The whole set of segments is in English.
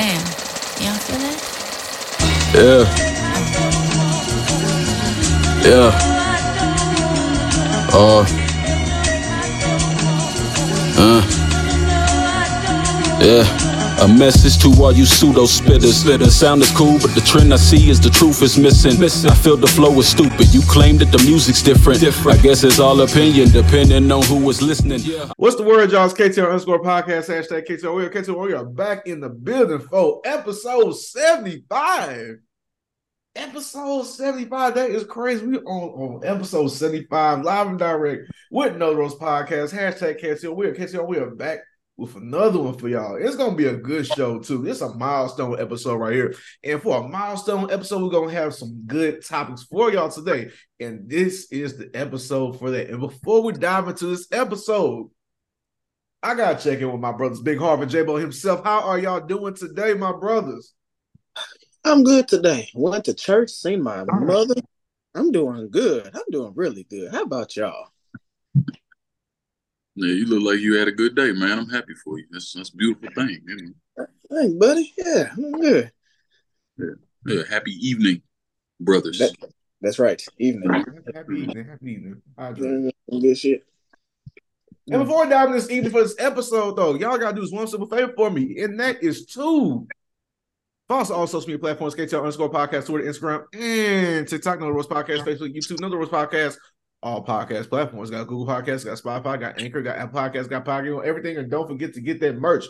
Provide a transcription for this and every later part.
Damn. Y'all feel that? Yeah. Yeah. Uh. Uh. Yeah. A message to all you pseudo spitters. The sound is cool, but the trend I see is the truth is missing. I feel the flow is stupid. You claim that the music's different. I guess it's all opinion, depending on who was listening. What's the word, y'all? It's KTR underscore podcast, hashtag KTR. We are KTR. We are back in the building for episode 75. Episode 75. That is crazy. We on, on episode 75, live and direct with No Rose Podcast. Hashtag KTR. We are KTR. We are back with another one for y'all. It's gonna be a good show too. It's a milestone episode right here. And for a milestone episode, we're gonna have some good topics for y'all today. And this is the episode for that. And before we dive into this episode, I gotta check in with my brothers, Big Harv and J-Bo himself. How are y'all doing today, my brothers? I'm good today. Went to church, seen my mother. I'm doing good. I'm doing really good. How about y'all? Yeah, you look like you had a good day, man. I'm happy for you. That's that's a beautiful thing. You know? Hey, buddy. Yeah, I'm good. Yeah. yeah. Happy evening, brothers. That, that's right. Evening. Happy evening. Happy evening. How? Good shit. And before I dive into this evening for this episode, though, y'all gotta do this one simple favor for me, and that is to follow us on all social media platforms, KTR underscore podcast, Twitter, Instagram, and TikTok, No Rose Podcast, Facebook, YouTube, No Rose Podcast, all podcast platforms. Got Google Podcasts, got Spotify, got Anchor, got Apple Podcasts, got Pocket, everything. And don't forget to get that merch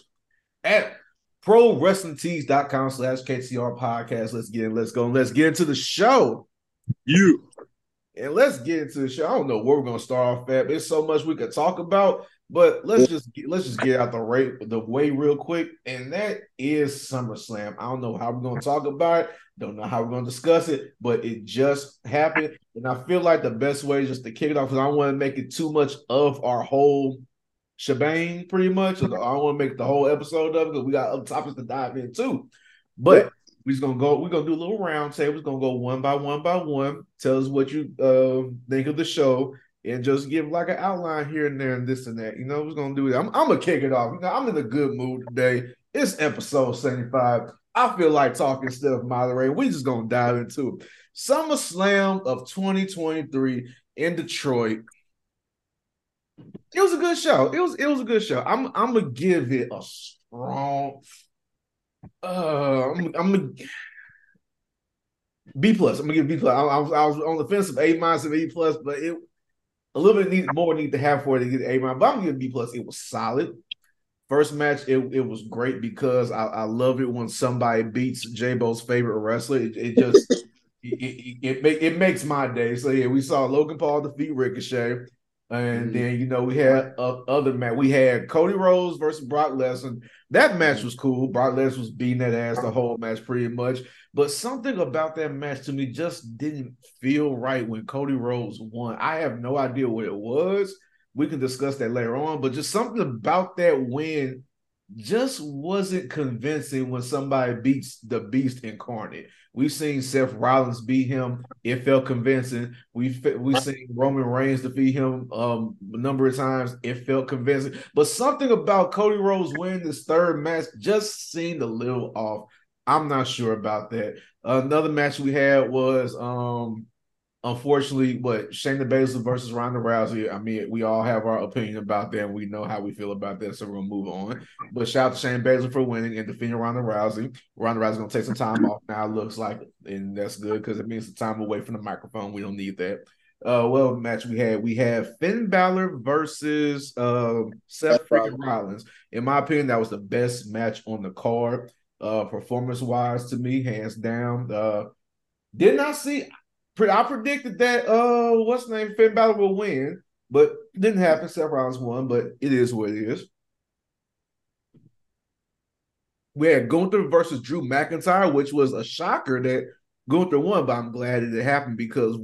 at ProWrestlingTees.com slash KTR podcast. Let's get in, let's go, let's get into the show. You. And let's get into the show. I don't know where we're gonna start off at. There's so much we could talk about, but let's just get, let's just get out the rate the way real quick, and that is SummerSlam. I don't know how we're gonna talk about it. Don't know how we're gonna discuss it, but it just happened, and I feel like the best way is just to kick it off because I don't want to make it too much of our whole shebang, pretty much. I don't want to make the whole episode of it because we got other topics to dive into. But we're just gonna go. We're gonna do a little round table. We're gonna go one by one by one. Tell us what you uh, think of the show, and just give like an outline here and there and this and that. You know, we're gonna do it. I'm, I'm gonna kick it off. You know, I'm in a good mood today. It's episode 75. I feel like talking stuff, moderator. We just gonna dive into it. SummerSlam of 2023 in Detroit. It was a good show. It was it was a good show. I'm I'm gonna give it a strong uh, I'm, I'm gonna B plus. I'm gonna give B plus. I, I, was, I was on the fence of A minus and B plus, but it a little bit need, more need to have for it to get A minus. But I'm gonna give B plus. It was solid. First match, it, it was great because I, I love it when somebody beats J Bo's favorite wrestler. It, it just it, it, it, make, it makes my day. So yeah, we saw Logan Paul defeat Ricochet. And mm-hmm. then you know we had uh, other match. We had Cody Rhodes versus Brock Lesnar. That match was cool. Brock Lesnar was beating that ass the whole match pretty much. But something about that match to me just didn't feel right when Cody Rhodes won. I have no idea what it was. We can discuss that later on. But just something about that win just wasn't convincing when somebody beats the Beast incarnate. We've seen Seth Rollins beat him; it felt convincing. We've we seen Roman Reigns defeat him um, a number of times; it felt convincing. But something about Cody Rhodes winning this third match just seemed a little off. I'm not sure about that. Another match we had was um unfortunately, what Shayna Baszler versus Ronda Rousey. I mean, we all have our opinion about that, and we know how we feel about that, so we're gonna move on. But shout out to Shayna Baszler for winning and defeating Ronda Rousey. Ronda Rousey's gonna take some time off now. Looks like, and that's good because it means some time away from the microphone. We don't need that. Uh, well, match we had we have Finn Balor versus uh, Seth freaking Rollins. In my opinion, that was the best match on the card. Uh, performance wise, to me, hands down. Uh, did not I see I predicted that uh what's name Finn Balor will win, but didn't happen. Seth Rollins won, but it is what it is. We had Gunther versus Drew McIntyre, which was a shocker that Gunther won, but I'm glad that it happened because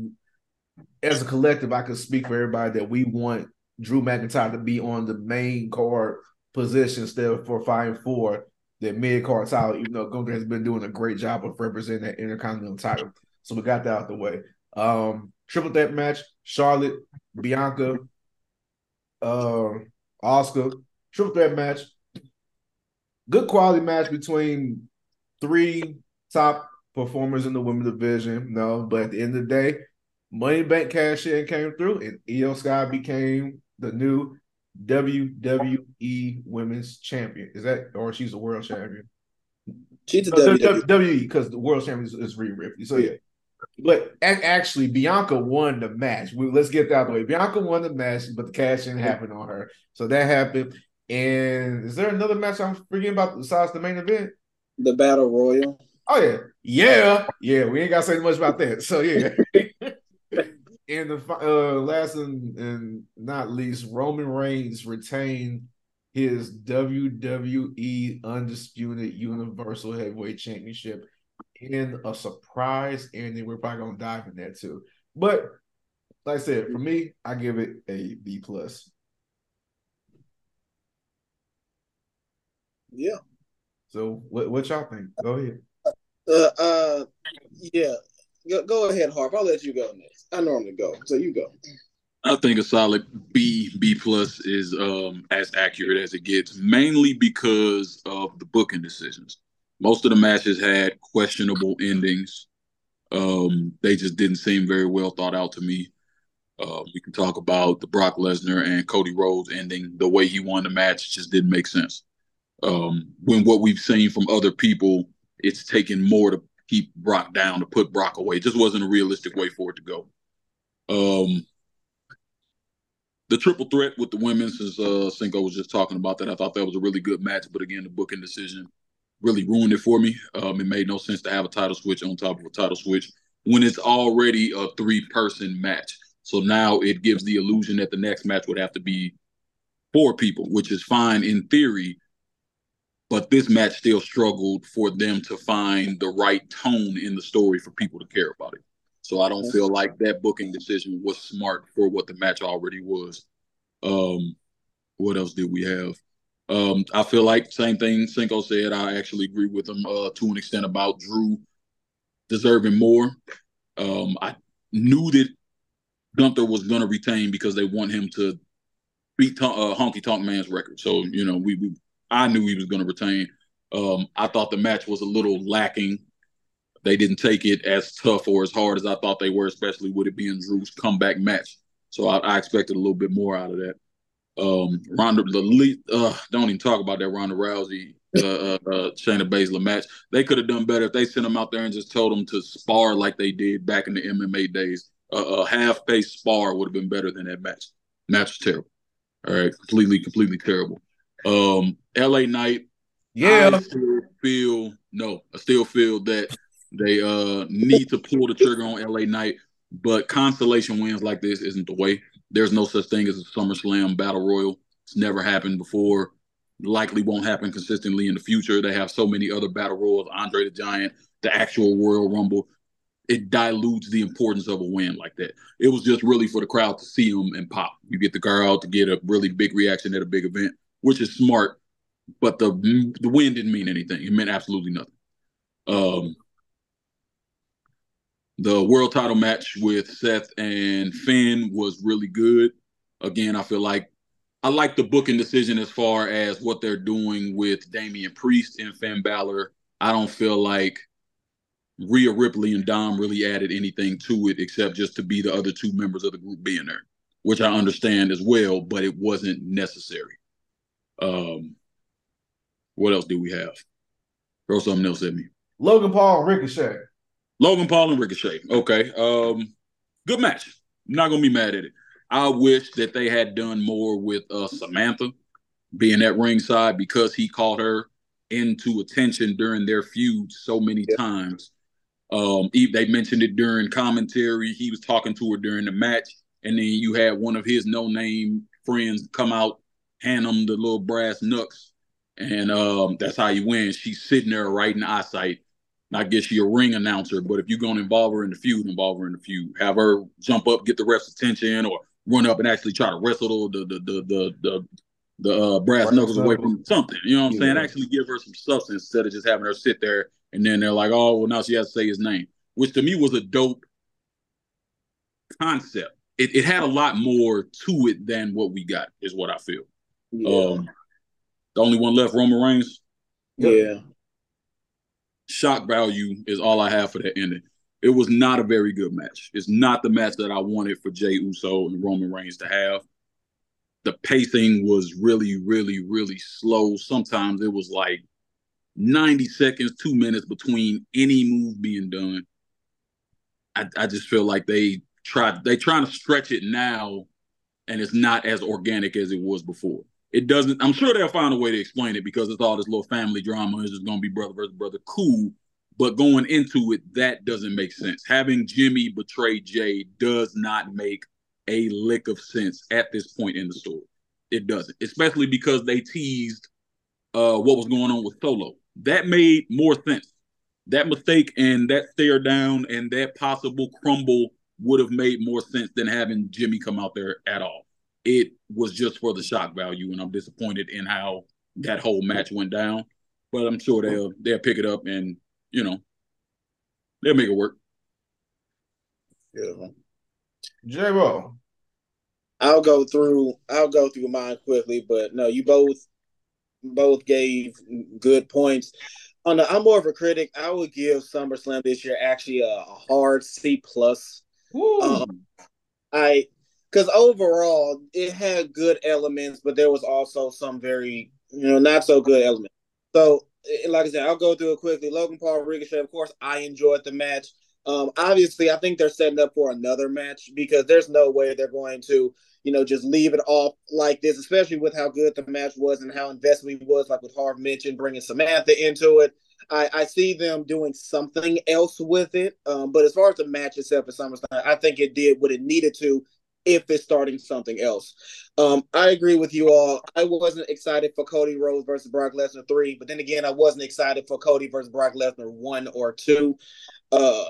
as a collective, I could speak for everybody that we want Drew McIntyre to be on the main card position instead of for fighting for the mid card title, even though Gunther has been doing a great job of representing that intercontinental title. So we got that out the way. Um, triple threat match: Charlotte, Bianca, uh, Asuka. Triple threat match. Good quality match between three top performers in the women's division. No, but at the end of the day, Money Bank cash in came through, and Iyo Sky became the new WWE Women's Champion. Is that, or she's a world champion? She's a WWE WWE. because the world champion is, is Rhea Ripley. So yeah, but actually, Bianca won the match. We, let's get that out of the way. Bianca won the match, but the cash didn't happen on her. So that happened. And is there another match I'm forgetting about besides the main event? The Battle Royal. Oh yeah, yeah, yeah. We ain't got to say much about that. So yeah. and the uh, last and, and not least, Roman Reigns retained his WWE Undisputed Universal Heavyweight Championship in a surprise ending. We're probably gonna dive in that too. But like I said, for me, I give it a B plus. Yeah. So what what y'all think? Go ahead. Uh, uh, yeah. Go, go ahead, Harv. I'll let you go next. I normally go, so you go. I think a solid B B plus is um, as accurate as it gets, mainly because of the booking decisions. Most of the matches had questionable endings. Um, they just didn't seem very well thought out to me. Uh, we can talk about the Brock Lesnar and Cody Rhodes ending. The way he won the match just didn't make sense. Um, when what we've seen from other people, it's taken more to keep Brock down to put Brock away. It just wasn't a realistic way for it to go. Um, the triple threat with the women, since uh, Cinko was just talking about that, I thought that was a really good match. But again, the booking decision really ruined it for me. Um, it made no sense to have a title switch on top of a title switch when it's already a three-person match. So now it gives the illusion that the next match would have to be four people, which is fine in theory. But this match still struggled for them to find the right tone in the story for people to care about it. So I don't feel like that booking decision was smart for what the match already was. Um, what else did we have? Um, I feel like same thing Cinko said. I actually agree with him uh, to an extent about Drew deserving more. Um, I knew that Gunther was going to retain because they want him to beat uh, Honky Tonk Man's record. So you know, we, we I knew he was going to retain. Um, I thought the match was a little lacking. They didn't take it as tough or as hard as I thought they were, especially with it being Drew's comeback match. So I, I expected a little bit more out of that. Um, Ronda, the lead, uh, don't even talk about that Ronda Rousey, uh, uh, uh, Shayna Baszler match. They could have done better if they sent them out there and just told them to spar like they did back in the MMA days. Uh, a half-paced spar would have been better than that match. Match was terrible. All right, completely, completely terrible. Um, LA Knight. Yeah. I still feel no. I still feel that they uh need to pull the trigger on LA Knight, but consolation wins like this isn't the way. There's no such thing as a SummerSlam Battle Royal. It's never happened before. Likely won't happen consistently in the future. They have so many other Battle Royals, Andre the Giant, the actual Royal Rumble. It dilutes the importance of a win like that. It was just really for the crowd to see them and pop. You get the crowd to get a really big reaction at a big event, which is smart. But the the win didn't mean anything. It meant absolutely nothing. Um, the world title match with Seth and Finn was really good. Again, I feel like I like the booking decision as far as what they're doing with Damian Priest and Finn Balor. I don't feel like Rhea Ripley and Dom really added anything to it except just to be the other two members of the group being there, which I understand as well, but it wasn't necessary. Um, what else do we have? Throw something else at me. Logan Paul Ricochet. Logan Paul and Ricochet. Okay. Um, good match. I'm not gonna be mad at it. I wish that they had done more with uh, Samantha being at ringside because he called her into attention during their feud so many Yeah. times. Um, he- they mentioned it during commentary. He was talking to her during the match, and then you had one of his no-name friends come out, hand him the little brass knucks, and um, that's how you win. She's sitting there right in eyesight. I guess she a ring announcer, but if you're gonna involve her in the feud, involve her in the feud. Have her jump up, get the ref's attention, or run up and actually try to wrestle the the the the the, the uh, brass knuckles away from something. You know what I'm saying? Actually give her some substance instead of just having her sit there and then they're like, oh well, now she has to say his name, which to me was a dope concept. It, it had a lot more to it than what we got, is what I feel. Yeah. Um, the only one left, Roman Reigns. yeah. Shock value is all I have for that ending. It was not a very good match. It's not the match that I wanted for Jey Uso and Roman Reigns to have. The pacing was really, really, really slow. Sometimes it was like 90 seconds, two minutes between any move being done. I, I just feel like they tried they trying to stretch it now and it's not as organic as it was before. It doesn't I'm sure they'll find a way to explain it because it's all this little family drama. It's just gonna be brother versus brother. Cool. But going into it, that doesn't make sense. Having Jimmy betray Jey does not make a lick of sense at this point in the story. It doesn't, especially because they teased uh, what was going on with Solo. That made more sense. That mistake and that stare down and that possible crumble would have made more sense than having Jimmy come out there at all. It was just for the shock value, and I'm disappointed in how that whole match went down. But I'm sure they'll they'll pick it up and you know they'll make it work. Yeah. J Bo. I'll go through I'll go through mine quickly, but no, you both both gave good points. On the, I'm more of a critic. I would give SummerSlam this year actually a, a hard C plus. Um, I because overall it had good elements, but there was also some very you know not so good elements. So like I said, I'll go through it quickly. Logan Paul Ricochet, of course, I enjoyed the match. Um, obviously, I think they're setting up for another match because there's no way they're going to, you know, just leave it off like this, especially with how good the match was and how invested he was, like with Harv mentioned, bringing Samantha into it. I, I see them doing something else with it. Um, but as far as the match itself at SummerSlam, I think it did what it needed to if it's starting something else. Um, I agree with you all. I wasn't excited for Cody Rhodes versus Brock Lesnar three, but then again, I wasn't excited for Cody versus Brock Lesnar one or two. Uh,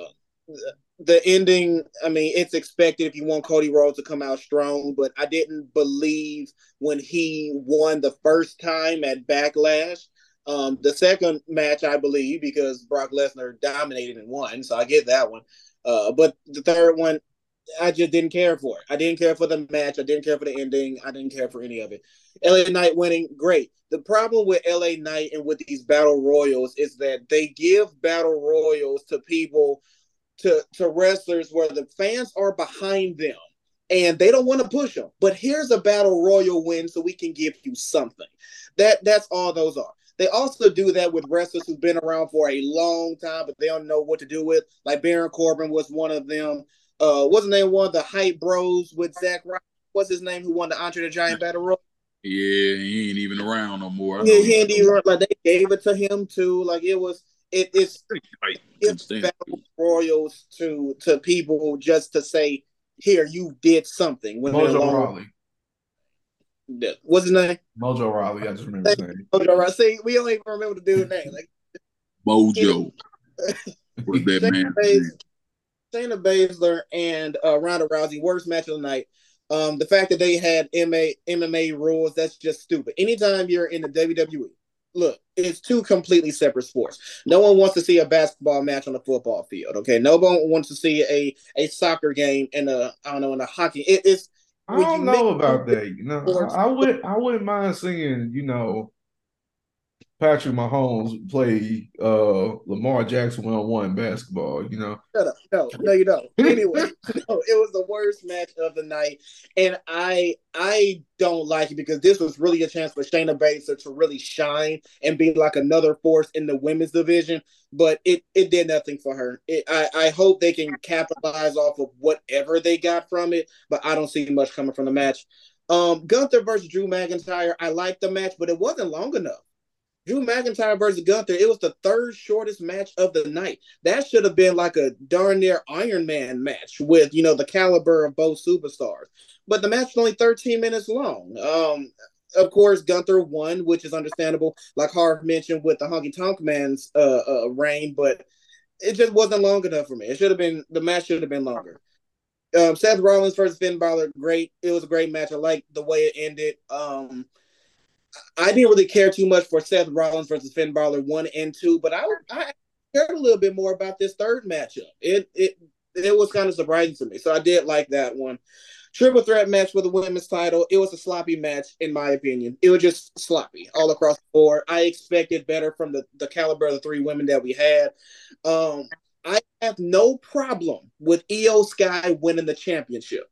the ending, I mean, it's expected if you want Cody Rhodes to come out strong, but I didn't believe when he won the first time at Backlash. Um, the second match, I believe, because Brock Lesnar dominated and won, so I get that one. Uh, but the third one, I just didn't care for it. I didn't care for the match. I didn't care for the ending. I didn't care for any of it. LA Knight winning, great. The problem with LA Knight and with these battle royals is that they give battle royals to people to to wrestlers where the fans are behind them and they don't want to push them. But here's a battle royal win so we can give you something. That that's all those are. They also do that with wrestlers who've been around for a long time, but they don't know what to do with. Like Baron Corbin was one of them. Uh, wasn't they one of the hype bros with Zack Ryder? What's his name? Who won the Andre the Giant Battle Royal? Yeah, he ain't even around no more. Yeah, he ain't even like they gave it to him too. Like it was, it, it's it's battle royals to to people just to say, here you did something. When Mojo Rawley. What's his name? Mojo Rawley. I just remember his name. Mojo Rawley. See, we don't even remember the dude's name. Like Mojo. What's that man? Shayna Baszler and uh, Ronda Rousey, worst match of the night. Um, the fact that they had MA, MMA rules, that's just stupid. Anytime you're in the WWE, look, it's two completely separate sports. No one wants to see a basketball match on a football field. Okay, no one wants to see a a soccer game and a I don't know in a hockey. It, it's I don't know about that. You know, I, I would I wouldn't mind seeing you know Patrick Mahomes play uh, Lamar Jackson one on one basketball, you know. Shut up. No, no, you don't. Anyway, no, it was the worst match of the night. And I I don't like it because this was really a chance for Shayna Baszler to really shine and be like another force in the women's division. But it it did nothing for her. It, I, I hope they can capitalize off of whatever they got from it, but I don't see much coming from the match. Um, Gunther versus Drew McIntyre. I liked the match, but it wasn't long enough. Drew McIntyre versus Gunther, it was the third shortest match of the night. That should have been like a darn near Iron Man match with, you know, the caliber of both superstars. But the match was only 13 minutes long. Um, of course, Gunther won, which is understandable, like Harv mentioned with the Honky Tonk Man's uh, uh, reign, but it just wasn't long enough for me. It should have been, the match should have been longer. Um, Seth Rollins versus Finn Balor, great. It was a great match. I like the way it ended. Um, I didn't really care too much for Seth Rollins versus Finn Balor one and two, but I I cared a little bit more about this third matchup. It it it was kind of surprising to me, so I did like that one. triple threat match for the women's title. It was a sloppy match, in my opinion. It was just sloppy all across the board. I expected better from the, the caliber of the three women that we had. Um, I have no problem with Iyo Sky winning the championship.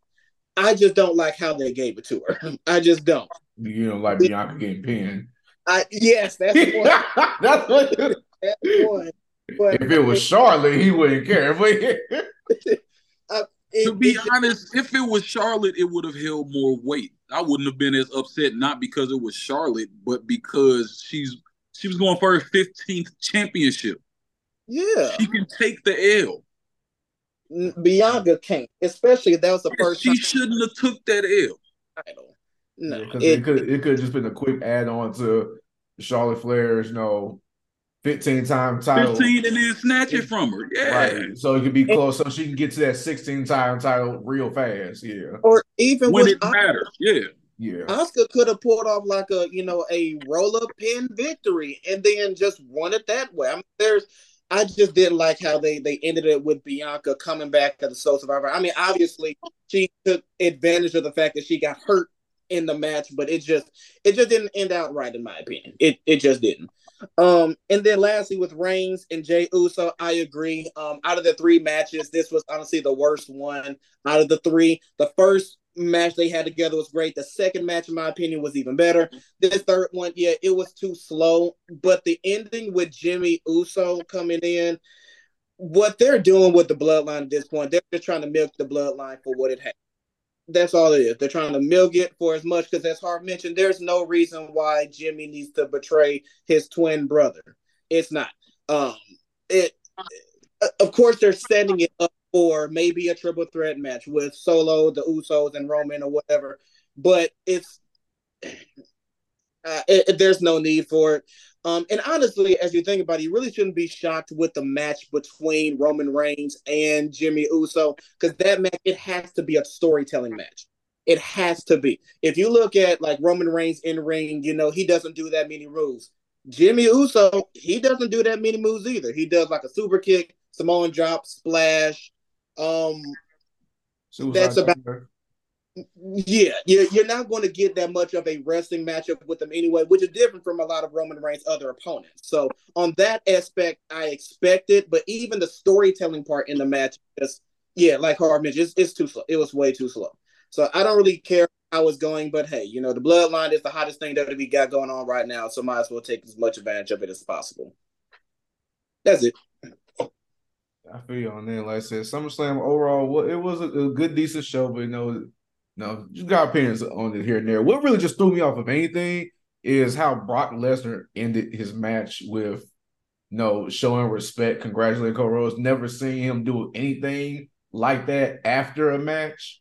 I just don't like how they gave it to her. I just don't. You know, like Bianca getting pinned. I yes, that's one. That's what. That's one. But If it was Charlotte, he wouldn't care. But uh, it- To be it- honest, if it was Charlotte, it would have held more weight. I wouldn't have been as upset, not because it was Charlotte, but because she's she was going for her 15th championship. yeah, She can take the L. Bianca can't, especially if that was the first She time shouldn't have took that L. title. No, because it, it could it could have just been a quick add on to Charlotte Flair's, you know, fifteen time title. 15 and then snatch it from her. Yeah. Right. So it could be close, so she can get to that 16 time title real fast. Yeah. or even When with it matters. Yeah. Yeah. Asuka could have pulled off like a you know a roll up pin victory and then just won it that way. I mean, there's I just didn't like how they they ended it with Bianca coming back as a sole survivor. I mean, obviously she took advantage of the fact that she got hurt in the match, but it just it just didn't end out right in my opinion. It it just didn't. Um, and then lastly with Reigns and Jey Uso, I agree. Um, out of the three matches, this was honestly the worst one out of the three. The first match they had together was great. The second match, in my opinion, was even better. This third one, yeah, it was too slow. But the ending with Jimmy Uso coming in, what they're doing with the bloodline at this point, they're just trying to milk the bloodline for what it has. That's all it is. They're trying to milk it for as much because, as Harv mentioned, there's no reason why Jimmy needs to betray his twin brother. It's not. Um, it. Of course, they're setting it up for maybe a triple threat match with Solo, the Usos, and Roman or whatever. But it's uh, it- there's no need for it. Um, and honestly, as you think about it, you really shouldn't be shocked with the match between Roman Reigns and Jimmy Uso because that match it has to be a storytelling match. It has to be. If you look at like Roman Reigns in ring, you know he doesn't do that many moves. Jimmy Uso, he doesn't do that many moves either. He does like a super kick, Samoan drop, splash. Um, Suicide That's about- Diver. yeah, you're, you're not going to get that much of a wrestling matchup with them anyway, which is different from a lot of Roman Reigns' other opponents. So on that aspect, I expect it, but even the storytelling part in the match, just yeah, like Harv mentioned, it's, it's too slow. It was way too slow. So I don't really care how it's going, but hey, you know the Bloodline is the hottest thing that we got going on right now, so might as well take as much advantage of it as possible. That's it. I feel you on that. Like I said, SummerSlam overall, it was a, a good, decent show, but you know, no, you got opinions on it here and there. What really just threw me off of anything is how Brock Lesnar ended his match with you know, showing respect, congratulating Cody Rhodes. Never seen him do anything like that after a match.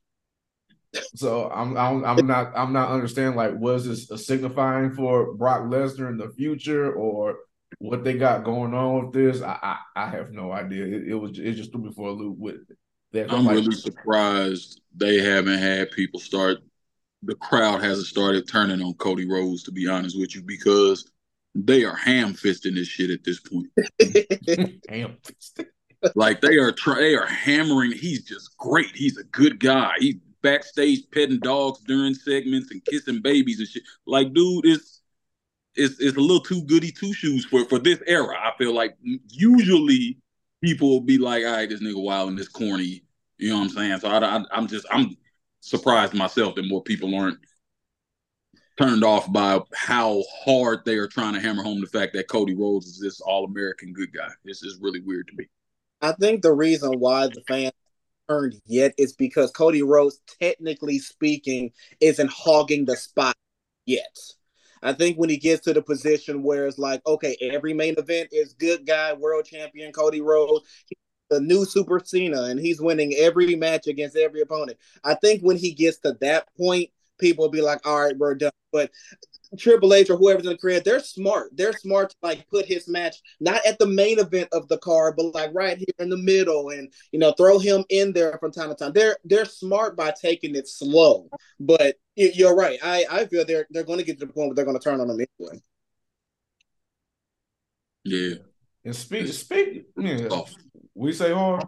So I'm I'm, I'm not I'm not understanding like was this a signifying for Brock Lesnar in the future or what they got going on with this? I I, I have no idea. It, it was it just threw me for a loop with that. I'm like, really surprised they haven't had people start. The crowd hasn't started turning on Cody Rhodes, to be honest with you, because they are ham fisting this shit at this point. damn. Like they are, try, they are hammering. He's just great. He's a good guy. He's backstage petting dogs during segments and kissing babies and shit. Like, dude, it's it's it's a little too goody two shoes for for this era. I feel like usually people will be like, "All right, this nigga wild and this corny." You know what I'm saying? So I, I, I'm just I'm surprised myself that more people aren't turned off by how hard they are trying to hammer home the fact that Cody Rhodes is this all American good guy. This is really weird to me. I think the reason why the fans turned yet is because Cody Rhodes, technically speaking, isn't hogging the spot yet. I think when he gets to the position where it's like, okay, every main event is good guy, world champion Cody Rhodes, the new Super Cena, and he's winning every match against every opponent. I think when he gets to that point, people will be like, all right, we're done. But Triple H or whoever's in the crowd, they're smart. They're smart to like put his match not at the main event of the card, but like right here in the middle, and you know throw him in there from time to time. They're they're smart by taking it slow. But you're right. I I feel they're they're going to get to the point where they're going to turn on him anyway. Yeah, And speak speak yeah, soft. we say hard.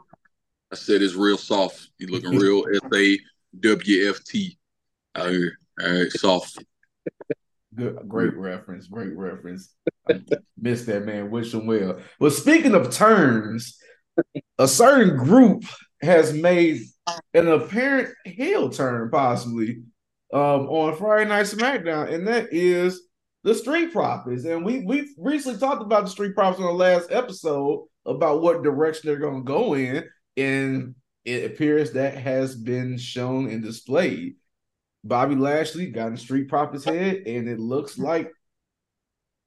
I said it's real soft. He's looking real S A W F T out here. All right, soft. Good, great reference. Great reference. Missed that man. Wish him well. But speaking of turns, a certain group has made an apparent heel turn, possibly, um, on Friday Night SmackDown, and that is the Street Profits. And we we recently talked about the Street Profits on the last episode about what direction they're going to go in, and it appears that has been shown and displayed. Bobby Lashley got in Street Profits head, and it looks like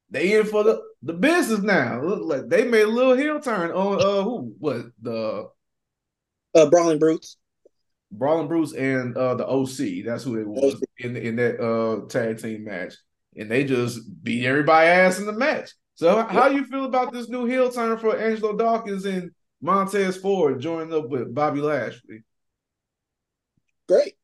they in for the, the business now. Look like they made a little heel turn on uh who what the uh Brawling Brutes. Brawling Brutes and uh the OC. That's who it was in in that uh tag team match. And they just beat everybody ass in the match. So how you feel about this new heel turn for Angelo Dawkins and Montez Ford joining up with Bobby Lashley? Great.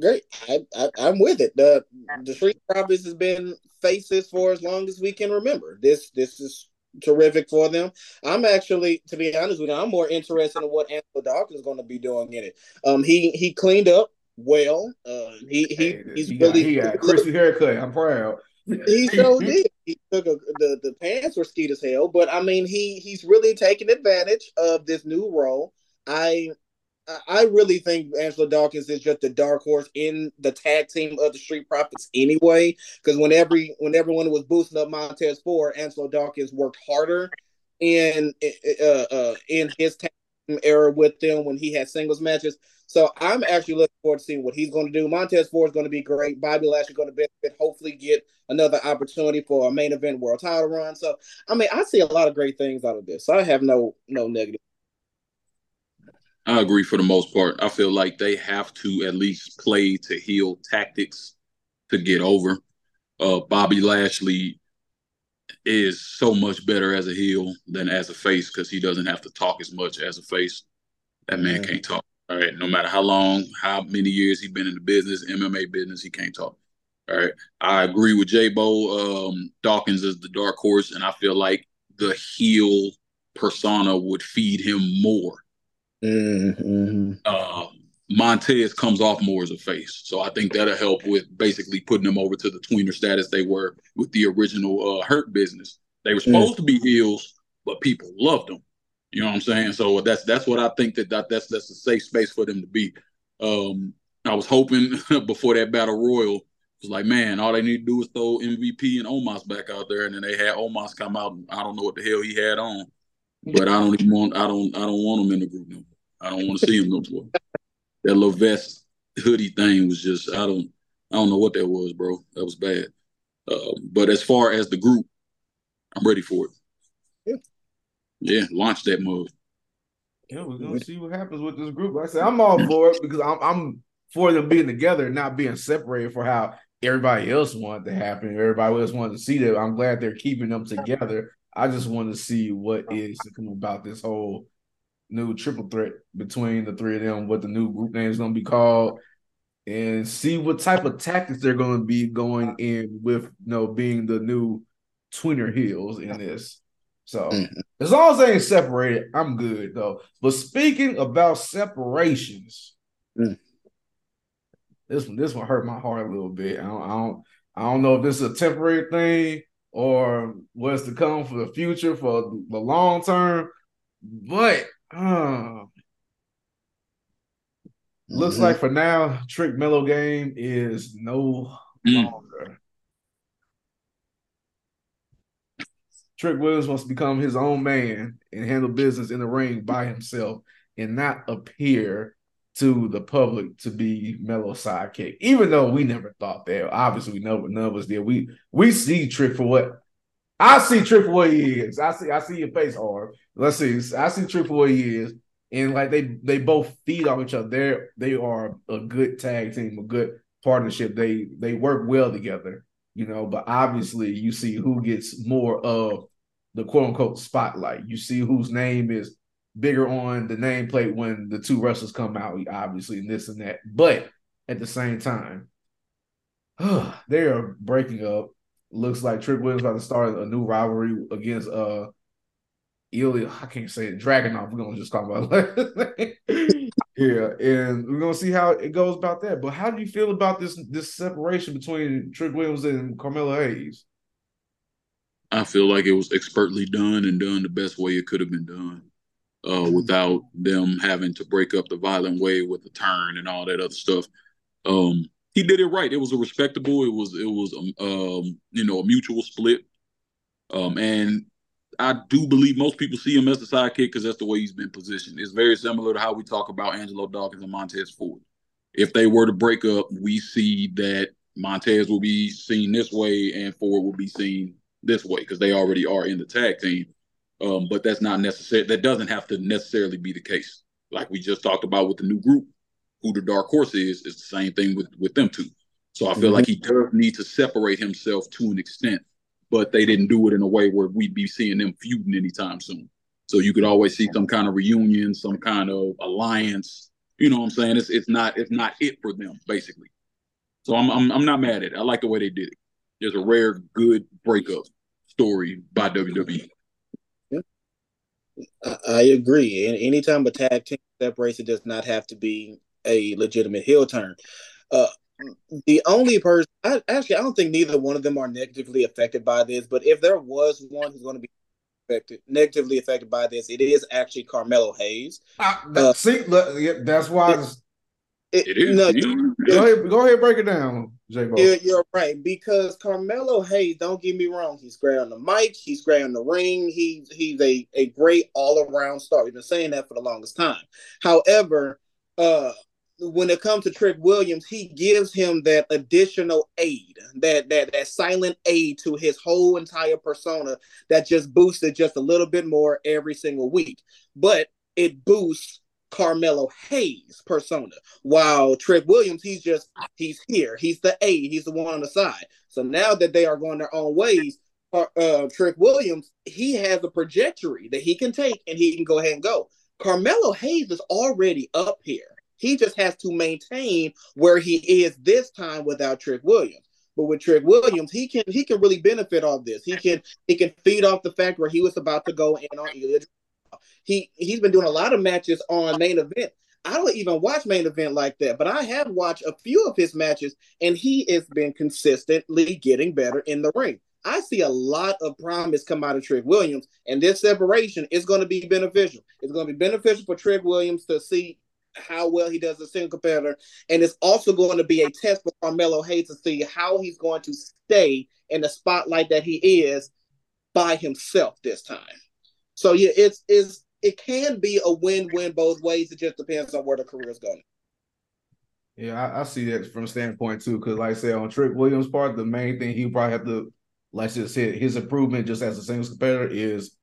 Great. I, I am with it. The the Street Profits has been faces for as long as we can remember. This this is terrific for them. I'm actually, to be honest with you, I'm more interested in what Angelo Dawkins is going to be doing in it. Um, he he cleaned up well. Uh, he he he's he really got, he got crispy haircut. I'm proud. he so did. He took a, the the pants were skeet as hell, but I mean he he's really taking advantage of this new role. I I really think Angelo Dawkins is just the dark horse in the tag team of the Street Profits anyway. Because when every when everyone was boosting up Montez Ford, Angelo Dawkins worked harder in uh, uh, in his tag team era with them when he had singles matches. So I'm actually looking forward to seeing what he's going to do. Montez Ford is going to be great. Bobby Lashley going to benefit. Hopefully, get another opportunity for a main event world title run. So I mean, I see a lot of great things out of this. So I have no no negative. I agree for the most part. I feel like they have to at least play to heel tactics to get over. Uh, Bobby Lashley is so much better as a heel than as a face because he doesn't have to talk as much as a face. That man Yeah. can't talk. All right, no matter how long, how many years he's been in the business, MMA business, he can't talk. All right, I agree with J Bo. Um, Dawkins is the dark horse, and I feel like the heel persona would feed him more Mm-hmm. uh, Montez comes off more as a face. So I think that'll help with basically putting them over to the tweener status they were with the original uh, Hurt business. They were supposed to be heels, but people loved them. You know what I'm saying? So that's that's what I think that, that that's that's a safe space for them to be. Um, I was hoping before that battle royal it was like, man, all they need to do is throw MVP and Omos back out there, and then they had Omos come out. And I don't know what the hell he had on, but I don't even want I don't I don't want him in the group no more. I don't want to see him no more. That little vest hoodie thing was just I don't I don't know what that was, bro. That was bad. Uh, but as far as the group, I'm ready for it. Yeah. Yeah, launch that move. Yeah, we're gonna see what happens with this group. Like I said, I'm all for it because I'm I'm for them being together and not being separated for how everybody else wanted to happen. Everybody else wanted to see that. I'm glad they're keeping them together. I just want to see what is to come about this whole new triple threat between the three of them, what the new group name is gonna be called, and see what type of tactics they're gonna be going in with you know being the new tweener heels in this. So Mhm. as long as they ain't separated, I'm good though. But speaking about separations, Mm. this one this one hurt my heart a little bit. I don't, I don't I don't know if this is a temporary thing or what's to come for the future for the long term, but uh, looks like for now, Trick Melo Game is no Mm. longer. Trick Williams wants to become his own man and handle business in the ring by himself and not appear to the public to be Melo's sidekick. Even though we never thought that. Obviously, we never none of us did. We we see Trick for what I see Triple what he is. I see I see your face hard. Let's see. I see Triple what he is. And like they they both feed off each other. They're they are a good tag team, a good partnership. They they work well together you know, but obviously you see who gets more of the quote unquote spotlight. You see whose name is bigger on the nameplate when the two wrestlers come out, obviously, and this and that. But at the same time, they are breaking up. Looks like Trick Williams about to start a new rivalry against uh Ilja. I can't say it, Dragunov. We're gonna just talk about it. Yeah, and we're gonna see how it goes about that. But how do you feel about this this separation between Trick Williams and Carmelo Hayes? I feel like it was expertly done and done the best way it could have been done, uh, without them having to break up the violent way with the turn and all that other stuff. Um, he did it right. It was a respectable. It was it was um, um you know a mutual split. Um, and I do believe most people see him as a sidekick because that's the way he's been positioned. It's very similar to how we talk about Angelo Dawkins and Montez Ford. If they were to break up, we see that Montez will be seen this way and Ford will be seen this way because they already are in the tag team. Um, but that's not necessary. That doesn't have to necessarily be the case. Like we just talked about with the new group, who the dark horse is, is the same thing with with them two. So I feel mm-hmm. like he does need to separate himself to an extent but they didn't do it in a way where we'd be seeing them feuding anytime soon. So you could always see some kind of reunion, some kind of alliance. You know what I'm saying? It's it's not it's not it for them basically. So I'm I'm, I'm not mad at it. I like the way they did it. There's a rare good breakup story by WWE. I, agree. And anytime a tag team separates, it does not have to be a legitimate heel turn. Uh, the only person, I, actually, I don't think neither one of them are negatively affected by this. But if there was one who's going to be affected, negatively affected by this, it is actually Carmelo Hayes. Uh, uh, see, look, that's why. It, it is. No, go ahead, go ahead, break it down, J. You're, you're right because Carmelo Hayes. Don't get me wrong. He's great on the mic. He's great on the ring. He's he's a, a great all around star. We've been saying that for the longest time. However, uh, when it comes to Trick Williams, he gives him that additional aid, that that that silent aid to his whole entire persona that just boosts it just a little bit more every single week. But it boosts Carmelo Hayes persona. While Trick Williams, he's just he's here. He's the aid. He's the one on the side. So now that they are going their own ways, uh, uh, Trick Williams, he has a trajectory that he can take and he can go ahead and go. Carmelo Hayes is already up here. He just has to maintain where he is this time without Trick Williams. But with Trick Williams, he can he can really benefit off this. He can he can feed off the fact where he was about to go in on. He he's been doing a lot of matches on main event. I don't even watch main event like that, but I have watched a few of his matches, and he has been consistently getting better in the ring. I see a lot of promise come out of Trick Williams, and this separation is going to be beneficial. It's going to be beneficial for Trick Williams to see how well he does as a single competitor. And it's also going to be a test for Carmelo Hayes to see how he's going to stay in the spotlight that he is by himself this time. So yeah, it's it's it can be a win-win both ways. It just depends on where the career is going. Yeah, I, I, see that from a standpoint too. Because like I said, on Trick Williams' part, the main thing he probably have to, like I just said, his improvement just as a singles competitor is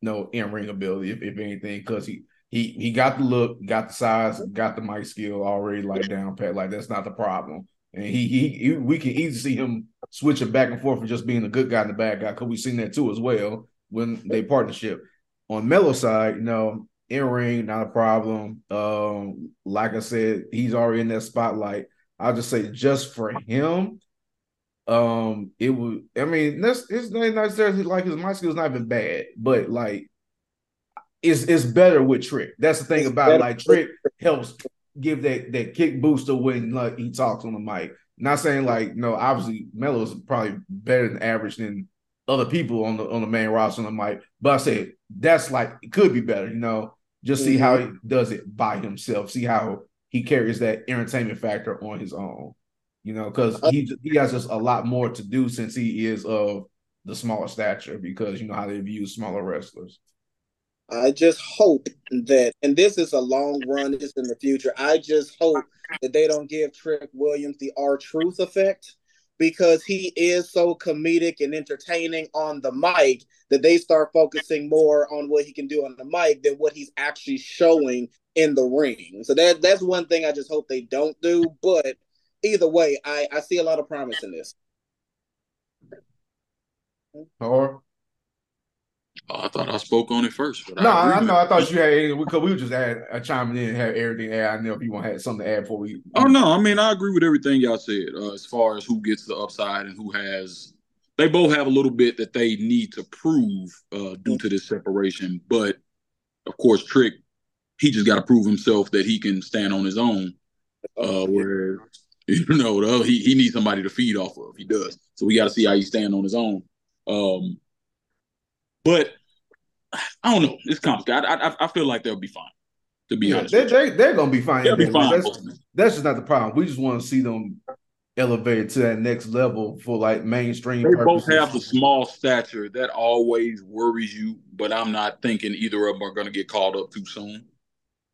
you no know, in ring ability, if, if anything, because he he he got the look, got the size, got the mic skill already like down pat. Like that's not the problem. And he, he, he we can easily see him switching back and forth from just being a good guy and the bad guy because we've seen that too as well when they partnership. On Melo side, you know, in ring not a problem. Um, like I said, he's already in that spotlight. I'll just say just for him, um, it would. I mean, that's it's not necessarily like his mic skills not even bad, but like is is better with Trick. That's the thing it's about like Trick helps give that that kick booster when like he talks on the mic. Not saying like no, obviously Melo is probably better than average than other people on the on the main roster on the mic. But I said that's like it could be better, you know. Just see mm-hmm. how he does it by himself. See how he carries that entertainment factor on his own. You know, because he he has just a lot more to do since he is of the smaller stature because you know how they view smaller wrestlers. I just hope that, and this is a long run, this in the future. I just hope that they don't give Trick Williams the R-Truth effect because he is so comedic and entertaining on the mic that they start focusing more on what he can do on the mic than what he's actually showing in the ring. So that that's one thing I just hope they don't do. But either way, I, I see a lot of promise in this. Or Oh, I thought I spoke on it first. no, I, I know. I thought you had because we were just add, uh, chiming in and have everything add. I know if you want to have something to add before we. Oh no, I mean I agree with everything y'all said uh, as far as who gets the upside and who has. They both have a little bit that they need to prove uh, due to this separation, but of course, Trick he just got to prove himself that he can stand on his own. Uh, where you know he he needs somebody to feed off of. He does. So we got to see how he stand on his own. Um, but I don't know. It's complicated. I, I, I feel like they'll be fine. To be Yeah, honest, they, with you. they, they're going to be fine. they'll be fine. That's, that's just not the problem. We just want to see them elevated to that next level for like mainstream They both have the small stature that always worries you, but I'm not thinking either of them are going to get called up too soon.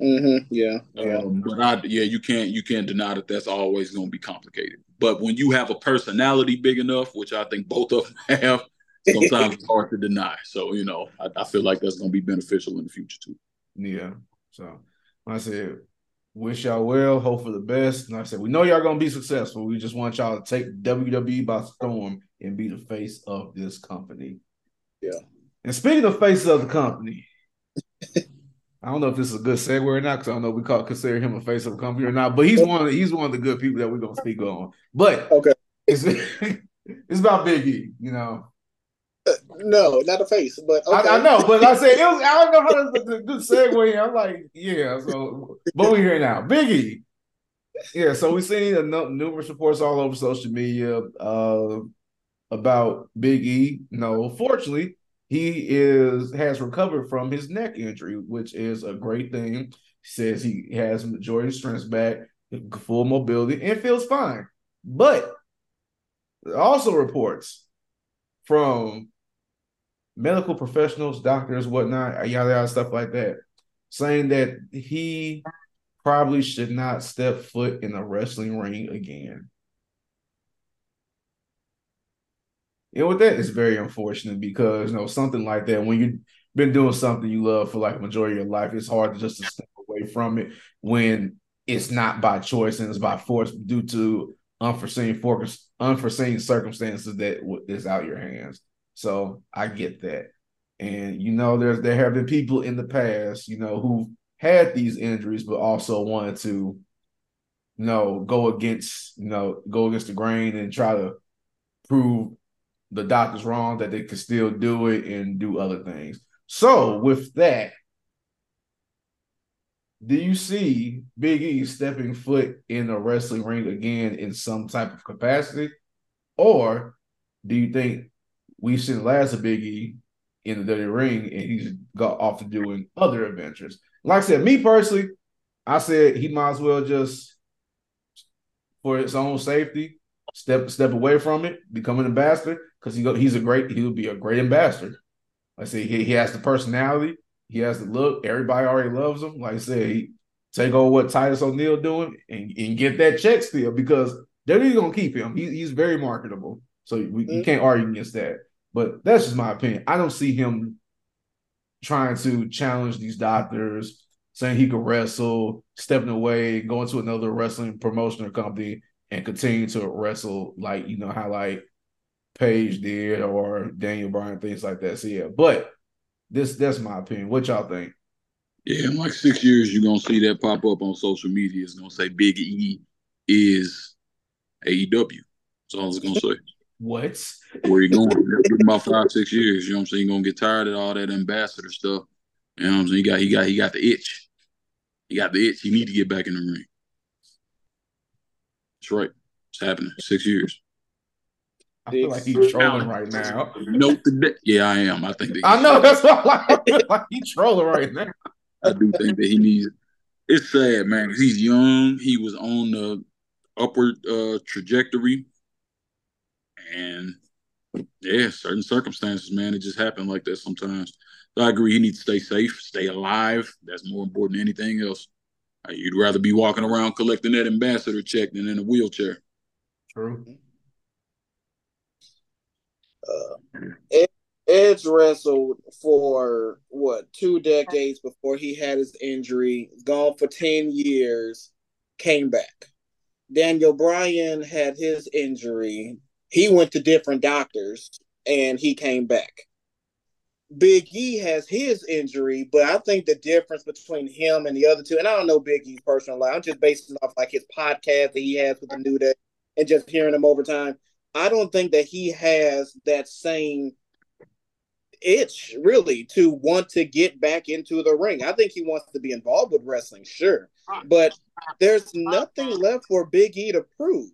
Mm-hmm. Yeah. Yeah. Um, but I, yeah, you can't you can't deny that that's always going to be complicated. But when you have a personality big enough, which I think both of them have, sometimes it's hard to deny. So you know, I, I feel like that's going to be beneficial in the future too. Yeah. So like I said, wish y'all well, hope for the best. And like I said, we know y'all gonna be successful. We just want y'all to take WWE by storm and be the face of this company. Yeah. And speaking of faces of the company, I don't know if this is a good segue or not, because I don't know if we call consider him a face of the company or not, but he's one of the, he's one of the good people that we're gonna speak on. But Okay. it's it's about Big E, you know. No, not a face, but okay. I, I know, but I said it was. I don't know how to the good segue. I'm like, yeah. So, but we're here now, Biggie. Yeah, so we've seen a nu- numerous reports all over social media uh, about Big E. No, fortunately, he is has recovered from his neck injury, which is a great thing. He says he has majority of strength back, full mobility, and feels fine. But also reports from medical professionals, doctors, whatnot, yada yada stuff like that, saying that he probably should not step foot in a wrestling ring again. And with that, it's very unfortunate because you know something like that when you've been doing something you love for like a majority of your life, it's hard to just to step away from it when it's not by choice and it's by force due to unforeseen for unforeseen circumstances that is out your hands. So I get that. And you know, there's there have been people in the past, you know, who had these injuries, but also wanted to, you know, go against, you know, go against the grain and try to prove the doctors wrong that they could still do it and do other things. So with that, do you see Big E stepping foot in a wrestling ring again in some type of capacity? Or do you think we've seen last of Big E in the dirty ring and he's got off to doing other adventures? Like I said, me personally, I said he might as well just for his own safety, step step away from it, become an ambassador, because he go, he's a great, he would be a great ambassador. Like I said, he, he has the personality, he has the look, everybody already loves him. Like I said, he take over what Titus O'Neil doing and, and get that check still because they're really gonna keep him. He, he's very marketable. So we, you mm-hmm. can't argue against that. But that's just my opinion. I don't see him trying to challenge these doctors, saying he could wrestle, stepping away, going to another wrestling promotion or company and continue to wrestle like you know how like Paige did or Daniel Bryan, things like that. So yeah, but this that's my opinion. What y'all think? Yeah, in like six years, you're gonna see that pop up on social media. It's gonna say Big E is AEW. That's all it's gonna say. What? Where you going? In about five, six years, you know what I'm saying? You're gonna get tired of all that ambassador stuff. You know what I'm saying? He got he got he got the itch. He got the itch. He need to get back in the ring. That's right. It's happening. Six years. I feel like he's trolling right now. Note the day. Yeah, I am. I think that I know that's what I feel like he's trolling right now. I do think that he needs. It's sad, man. he's young. He was on the upward uh, trajectory, and yeah, certain circumstances, man, it just happened like that sometimes. So I agree. He needs to stay safe, stay alive. That's more important than anything else. Uh, You'd rather be walking around collecting that ambassador check than in a wheelchair. True. Uh, Ed, Edge wrestled for what two decades before he had his injury. Gone for ten years, came back. Daniel Bryan had his injury. He went to different doctors and he came back. Big E has his injury, but I think the difference between him and the other two, and I don't know Big E's personal life, I'm just basing off like his podcast that he has with the New Day and just hearing him over time. I don't think that he has that same itch really to want to get back into the ring. I think he wants to be involved with wrestling, sure, ah. but there's ah. nothing left for Big E to prove.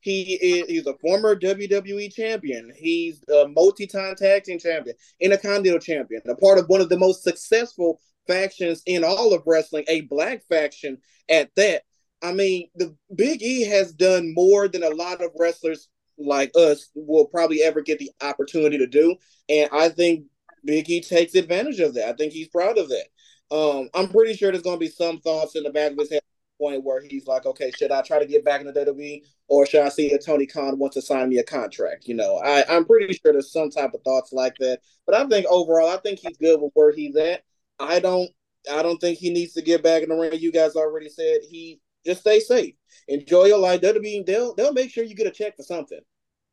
He is he's a former WWE champion. He's a multi-time tag team champion, intercontinental champion, a part of one of the most successful factions in all of wrestling, a black faction at that. I mean, the Big E has done more than a lot of wrestlers like us will probably ever get the opportunity to do. And I think Big E takes advantage of that. I think he's proud of that. Um, I'm pretty sure there's going to be some thoughts in the back of his head point where he's like, okay, should I try to get back in the WWE or should I see if Tony Khan wants to sign me a contract? You know, I, I'm pretty sure there's some type of thoughts like that. But I think overall, I think he's good with where he's at. I don't I don't think he needs to get back in the ring. You guys already said he just stay safe. Enjoy your life. That'll they'll they'll make sure you get a check for something.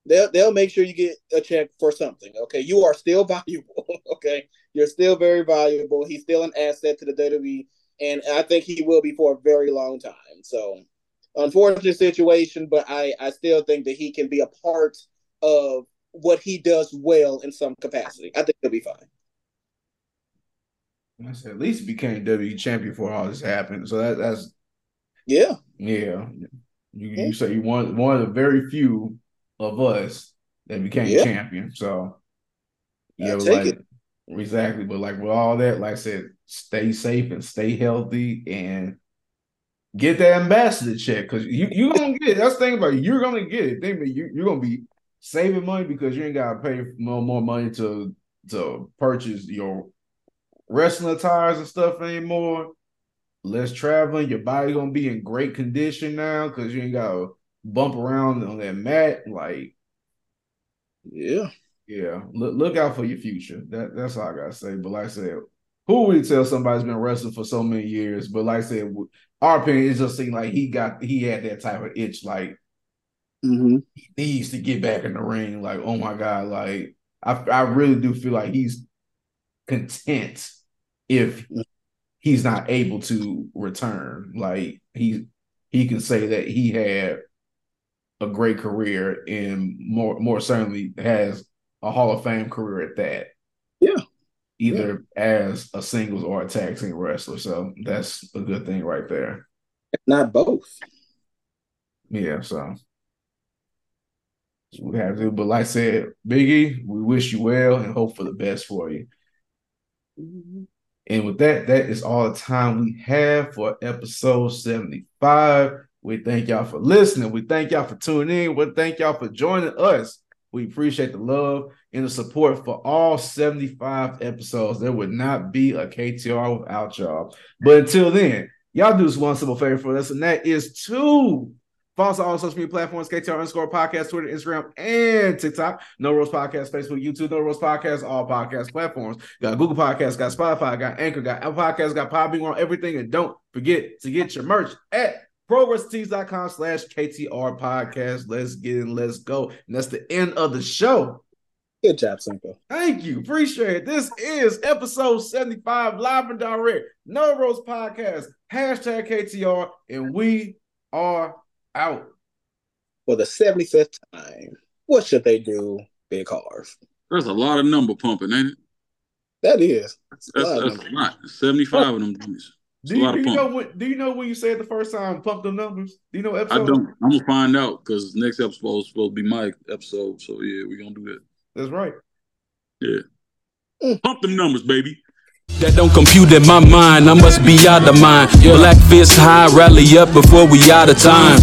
They'll they'll make sure you get a check for something. Okay. You are still valuable. okay. You're still very valuable. He's still an asset to the WWE. And I think he will be for a very long time. So unfortunate situation, but I, I still think that he can be a part of what he does well in some capacity. I think he'll be fine. I said, at least he became WWE champion before all this happened. So that, that's yeah, yeah. You, you say you one one of the very few of us that became yeah. champion. So yeah, like, it. exactly. But like with all that, like I said, stay safe and stay healthy and get that ambassador check because you you gonna get it. That's the thing about it. You're gonna get it. Think about you, you're gonna be saving money because you ain't gotta pay no more money to to purchase your wrestling attires and stuff anymore. Less traveling. Your body gonna be in great condition now because you ain't gotta bump around on that mat. Like, yeah, yeah. Look, look out for your future. That that's all I gotta say. But like I said, who would tell somebody's been wrestling for so many years? But like I said, our opinion is just seemed like he got he had that type of itch. Like, mm-hmm. he needs to get back in the ring. Like, oh my god, like I I really do feel like he's content if he's not able to return. Like he he can say that he had a great career and more more certainly has a Hall of Fame career at that. Either yeah. as a singles or a tag team wrestler. So that's a good thing right there. Not both. Yeah, so we have to. But like I said, Biggie, we wish you well and hope for the best for you. Mm-hmm. And with that, that is all the time we have for episode 75. We thank y'all for listening. We thank y'all for tuning in. We thank y'all for joining us. We appreciate the love and the support for all 75 episodes. There would not be a KTR without y'all. But until then, y'all do this one simple favor for us, and that is to Follow us on all social media platforms, KTR underscore podcast, Twitter, Instagram, and TikTok. No Rose Podcast, Facebook, YouTube, No Rose Podcast, all podcast platforms. Got Google Podcasts, got Spotify, got Anchor, got Apple Podcasts, got Podbean on everything. And don't forget to get your merch at progresstees.com slash KTR podcast. Let's get in, let's go. And that's the end of the show. Good job, Cinko. Thank you. Appreciate it. This is episode 75, live and direct. No Rose Podcast, hashtag KTR, and we are out. For the 75th time, what should they do, Big Harv? There's a lot of number pumping, ain't it? That is. That's, that's, a, that's a lot. 75 of them. Do you, do you know what? Do you know when you said the first time pump the numbers? Do you know episode? I don't. I'm gonna find out because next episode is supposed to be my episode. So yeah, we're gonna do that. That's right. Yeah. Mm. Pump them numbers, baby. That don't compute in my mind. I must be out of mind. Black fist high, rally up before we out of time.